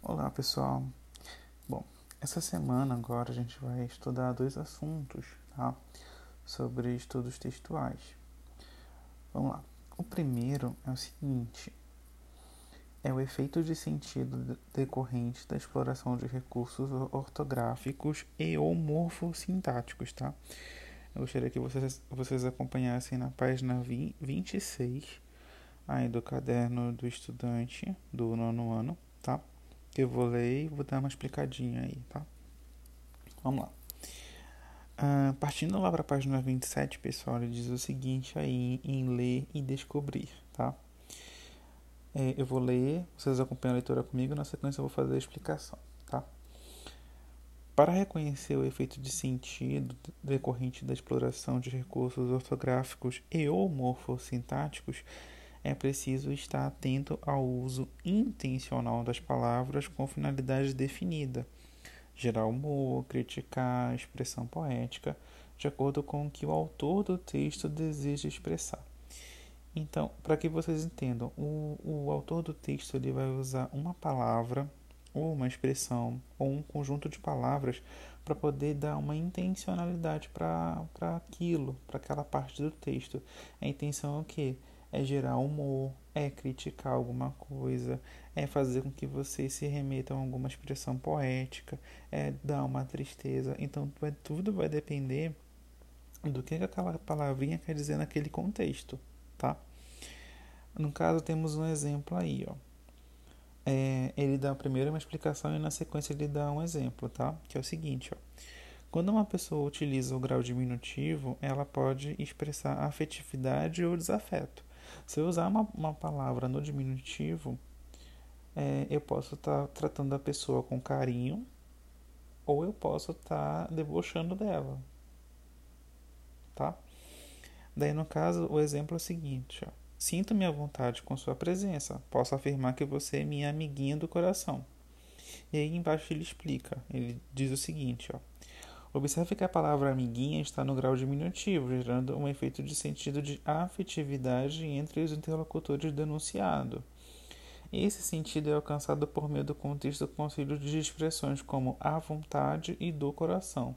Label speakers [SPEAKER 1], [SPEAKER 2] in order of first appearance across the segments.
[SPEAKER 1] Olá pessoal. Bom, essa semana agora a gente vai estudar dois assuntos, tá? Sobre estudos textuais. Vamos lá. O primeiro é o seguinte: é o efeito de sentido decorrente da exploração de recursos ortográficos e ou morfossintáticos, tá? Eu gostaria que vocês, vocês acompanhassem na página 26 aí do caderno do estudante do nono ano, tá? Eu vou ler e vou dar uma explicadinha aí, tá? Vamos lá. Uh, partindo lá para a página 27, pessoal, ele diz o seguinte aí em ler e descobrir, tá? É, eu vou ler, vocês acompanham a leitura comigo, na sequência eu vou fazer a explicação, tá? Para reconhecer o efeito de sentido decorrente da exploração de recursos ortográficos e ou morfossintáticos, é preciso estar atento ao uso intencional das palavras com finalidade definida, gerar humor, criticar, expressão poética, de acordo com o que o autor do texto deseja expressar. Então, para que vocês entendam, o, o autor do texto ele vai usar uma palavra ou uma expressão ou um conjunto de palavras para poder dar uma intencionalidade para aquilo, para aquela parte do texto. A intenção é o quê? É gerar humor, é criticar alguma coisa, é fazer com que você se remeta a alguma expressão poética, é dar uma tristeza. Então tudo vai depender do que aquela palavrinha quer dizer naquele contexto, tá? No caso temos um exemplo aí, ó. É, ele dá primeiro uma explicação e na sequência ele dá um exemplo, tá? Que é o seguinte, ó. Quando uma pessoa utiliza o grau diminutivo, ela pode expressar afetividade ou desafeto. Se eu usar uma, uma palavra no diminutivo, é, eu posso estar tá tratando a pessoa com carinho ou eu posso estar tá debochando dela. Tá? Daí, no caso, o exemplo é o seguinte: sinto-me à vontade com sua presença. Posso afirmar que você é minha amiguinha do coração. E aí embaixo ele explica. Ele diz o seguinte: ó, Observe que a palavra amiguinha está no grau diminutivo, gerando um efeito de sentido de afetividade entre os interlocutores denunciado. Esse sentido é alcançado por meio do contexto auxílio de expressões como a vontade e do coração.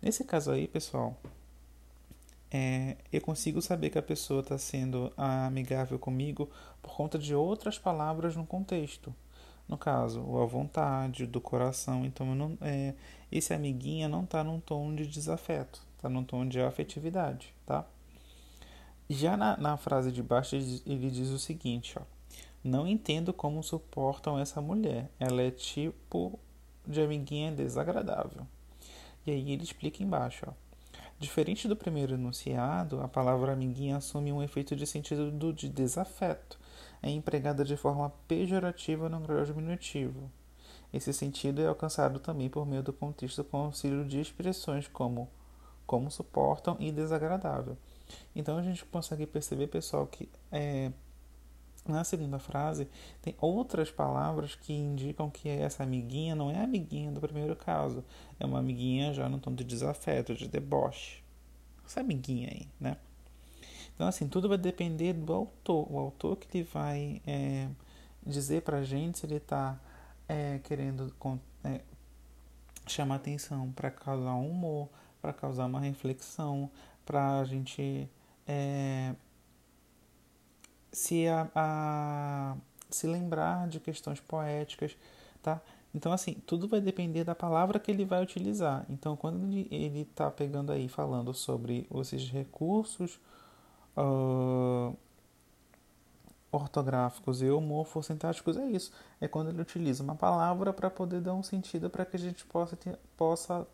[SPEAKER 1] Nesse caso aí, pessoal, é, eu consigo saber que a pessoa está sendo amigável comigo por conta de outras palavras no contexto. No caso, o à vontade, do coração. Então, não, é, esse amiguinha não está num tom de desafeto, está num tom de afetividade, tá? Já na, na frase de baixo, ele diz o seguinte, ó. Não entendo como suportam essa mulher. Ela é tipo de amiguinha desagradável. E aí ele explica embaixo, ó. Diferente do primeiro enunciado, a palavra amiguinha assume um efeito de sentido de desafeto é empregada de forma pejorativa no grau diminutivo. Esse sentido é alcançado também por meio do contexto com auxílio de expressões como como suportam e desagradável. Então a gente consegue perceber, pessoal, que é, na segunda frase tem outras palavras que indicam que essa amiguinha não é amiguinha do primeiro caso, é uma amiguinha já no tom de desafeto, de deboche. Essa amiguinha aí, né? Então, assim, tudo vai depender do autor. O autor que ele vai é, dizer pra gente se ele está é, querendo é, chamar atenção para causar um humor, para causar uma reflexão, para a gente é, se, a, a, se lembrar de questões poéticas, tá? Então, assim, tudo vai depender da palavra que ele vai utilizar. Então, quando ele está pegando aí, falando sobre esses recursos uh, ortográficos e homorfossintáticos é isso. É quando ele utiliza uma palavra para poder dar um sentido para que a gente possa, possa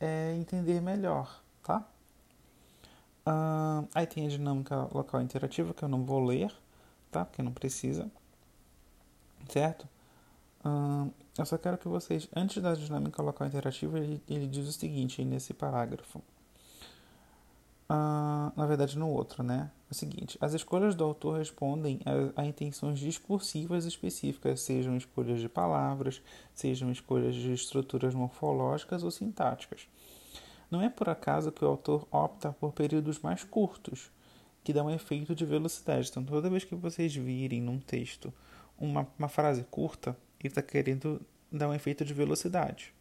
[SPEAKER 1] é, entender melhor, tá? Uh, aí tem a dinâmica local interativa, que eu não vou ler, tá? Porque não precisa, certo? Uh, eu só quero que vocês, antes da dinâmica local interativa, ele, ele diz o seguinte nesse parágrafo ah, na verdade no outro, né? É o seguinte: as escolhas do autor respondem a, a, intenções discursivas específicas, sejam escolhas de palavras, sejam escolhas de estruturas morfológicas ou sintáticas. Não é por acaso que o autor opta por períodos mais curtos, que dão um efeito de velocidade. Então, toda vez que vocês virem num texto uma, uma frase curta, ele está querendo dar um efeito de velocidade.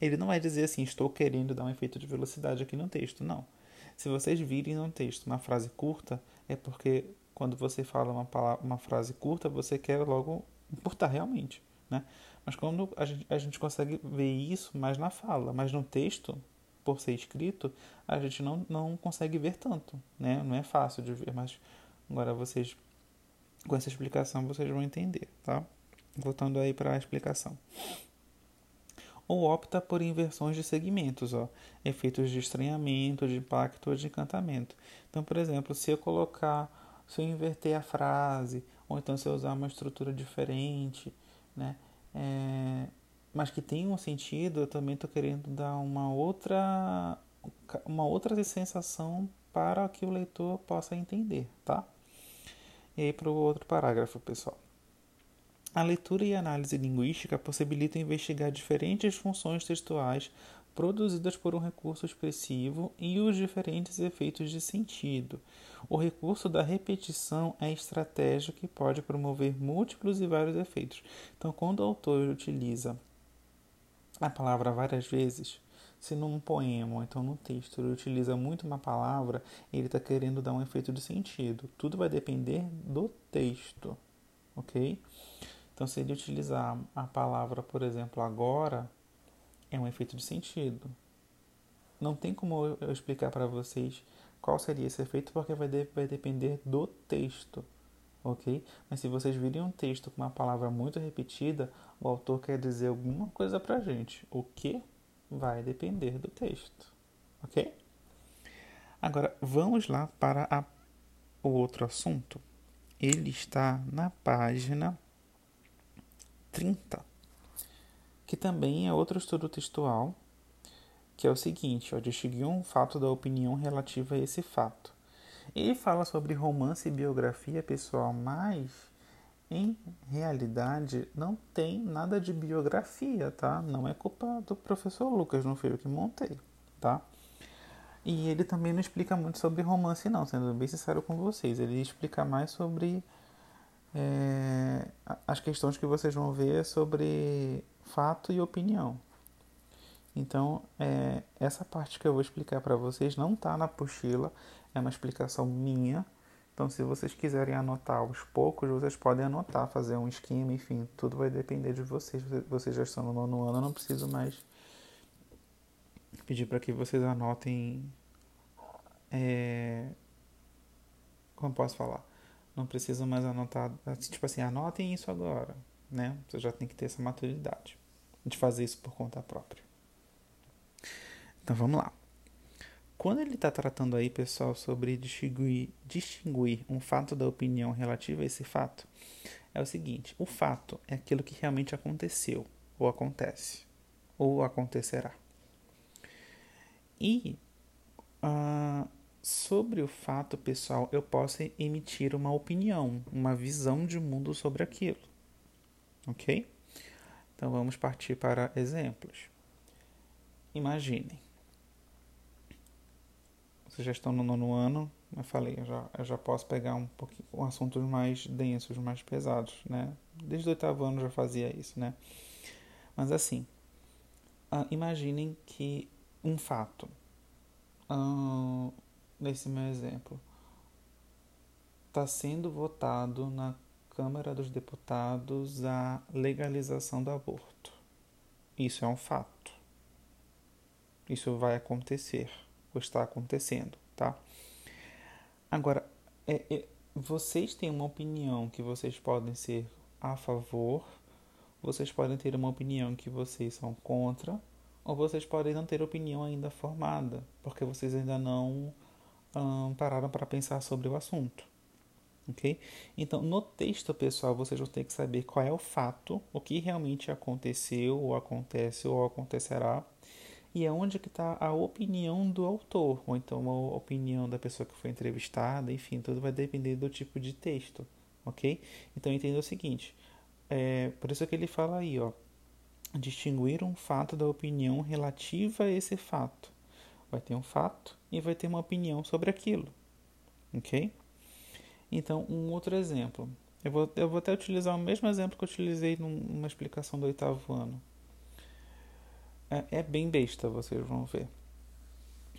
[SPEAKER 1] Ele não vai dizer assim, estou querendo dar um efeito de velocidade aqui no texto, não. Se vocês virem no texto uma frase curta, é porque quando você fala uma, palavra, uma frase curta, você quer logo encurtar realmente, né? Mas quando a gente, a gente consegue ver isso mais na fala, mas no texto, por ser escrito, a gente não, não consegue ver tanto, né? Não é fácil de ver, mas agora vocês, com essa explicação, vocês vão entender, tá? Voltando aí para a explicação. Ou opta por inversões de segmentos, ó, efeitos de estranhamento, de impacto ou de encantamento. Então, por exemplo, se eu colocar, se eu inverter a frase, ou então se eu usar uma estrutura diferente, né? É, mas que tem um sentido, eu também estou querendo dar uma outra, uma outra sensação para que o leitor possa entender, tá? E aí para o outro parágrafo, pessoal. A leitura e a análise linguística possibilitam investigar diferentes funções textuais produzidas por um recurso expressivo e os diferentes efeitos de sentido. O recurso da repetição é estratégia que pode promover múltiplos e vários efeitos. Então, quando o autor utiliza a palavra várias vezes, se num poema ou então no texto ele utiliza muito uma palavra, ele está querendo dar um efeito de sentido. Tudo vai depender do texto, ok? Então, se ele utilizar a palavra, por exemplo, agora, é um efeito de sentido. Não tem como eu explicar para vocês qual seria esse efeito, porque vai, de, vai depender do texto, ok? Mas se vocês virem um texto com uma palavra muito repetida, o autor quer dizer alguma coisa para gente. O que vai depender do texto, ok? Agora, vamos lá para a, o outro assunto. Ele está na página 30, que também é outro estudo textual, que é o seguinte, ó, distinguir um fato da opinião relativa a esse fato. Ele fala sobre romance e biografia pessoal, mas em realidade não tem nada de biografia, tá? Não é culpa do professor Lucas, não foi eu que montei, tá? E ele também não explica muito sobre romance, não, sendo bem sincero com vocês. Ele explica mais sobre é, as questões que vocês vão ver sobre fato e opinião. Então, é, essa parte que eu vou explicar para vocês não está na apostila, é uma explicação minha. Então, se vocês quiserem anotar aos poucos, vocês podem anotar, fazer um esquema, enfim, tudo vai depender de vocês. Vocês já estão no nono ano, eu não preciso mais pedir para que vocês anotem. É, como posso falar? Não precisam mais anotar, tipo assim, anotem isso agora, né? Você já tem que ter essa maturidade de fazer isso por conta própria. Então vamos lá. Quando ele está tratando aí, pessoal, sobre distinguir, distinguir um fato da opinião relativa a esse fato, é o seguinte: o fato é aquilo que realmente aconteceu, ou acontece, ou acontecerá. E uh, sobre o fato pessoal, eu posso emitir uma opinião, uma visão de mundo sobre aquilo. Ok? Então vamos partir para exemplos. Imaginem. Vocês já estão no nono ano, eu falei, eu já, eu já posso pegar um pouquinho um assuntos mais densos, mais pesados, né? Desde o oitavo ano já fazia isso, né? Mas assim, uh, imaginem que um fato. Uh, nesse meu exemplo, está sendo votado na Câmara dos Deputados a legalização do aborto. Isso é um fato. Isso vai acontecer, ou está acontecendo, tá? Agora, é, é, vocês têm uma opinião que vocês podem ser a favor, vocês podem ter uma opinião que vocês são contra, ou vocês podem não ter opinião ainda formada, porque vocês ainda não pararam para pensar sobre o assunto. Ok? Então, no texto, pessoal, vocês vão ter que saber qual é o fato, o que realmente aconteceu, ou acontece, ou acontecerá, e aonde que está a opinião do autor, ou então a opinião da pessoa que foi entrevistada, enfim, tudo vai depender do tipo de texto, ok? Então, entenda o seguinte, é, por isso que ele fala aí, ó, distinguir um fato da opinião relativa a esse fato. Vai ter um fato e vai ter uma opinião sobre aquilo, ok? Então, um outro exemplo. Eu vou, eu vou até utilizar o mesmo exemplo que eu utilizei numa explicação do oitavo ano. É, é bem besta, vocês vão ver.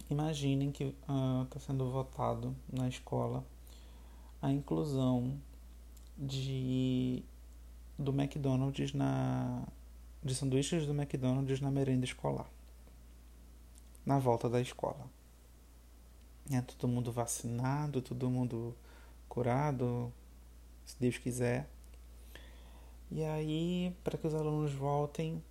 [SPEAKER 1] Imaginem que está uh, sendo votado na escola a inclusão de do McDonald's na de sanduíches do McDonald's na merenda escolar. Na volta da escola. É todo mundo vacinado, todo mundo curado, se Deus quiser. E aí, para que os alunos voltem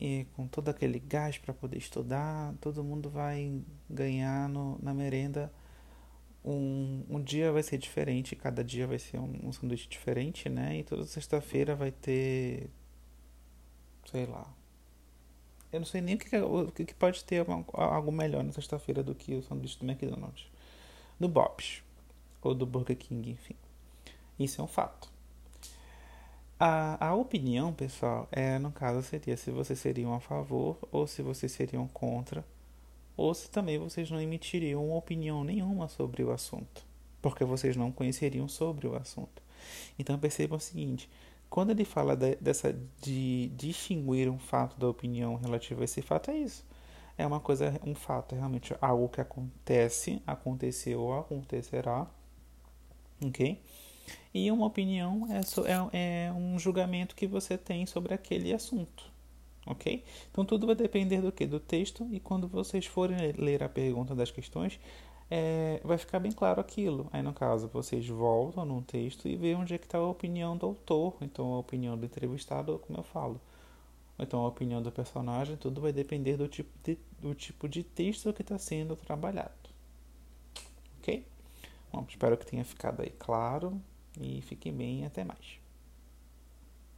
[SPEAKER 1] e com todo aquele gás para poder estudar, todo mundo vai ganhar no, na merenda. Um, um dia vai ser diferente, cada dia vai ser um, um sanduíche diferente, né? E toda sexta-feira vai ter, sei lá. Eu não sei nem o que, que pode ter algo melhor na sexta-feira do que o sanduíche do McDonald's. Do Bob's ou do Burger King, enfim. Isso é um fato. A, a opinião, pessoal, é, no caso seria se vocês seriam a favor ou se vocês seriam contra, ou se também vocês não emitiriam opinião nenhuma sobre o assunto, porque vocês não conheceriam sobre o assunto. Então percebam o seguinte: quando ele fala de, dessa de distinguir um fato da opinião relativa a esse fato, é isso. É uma coisa, um fato, é realmente algo que acontece, aconteceu ou acontecerá, ok? E uma opinião é, é, é um julgamento que você tem sobre aquele assunto. Ok? Então tudo vai depender do que? Do texto, e quando vocês forem ler a pergunta das questões, é, vai ficar bem claro aquilo. Aí no caso, vocês voltam no texto e veem onde é que está a opinião do autor, então a opinião do entrevistado, como eu falo. Então a opinião do personagem, tudo vai depender do tipo de, do tipo de texto que está sendo trabalhado. Ok? Bom, espero que tenha ficado aí claro e fiquem bem até mais.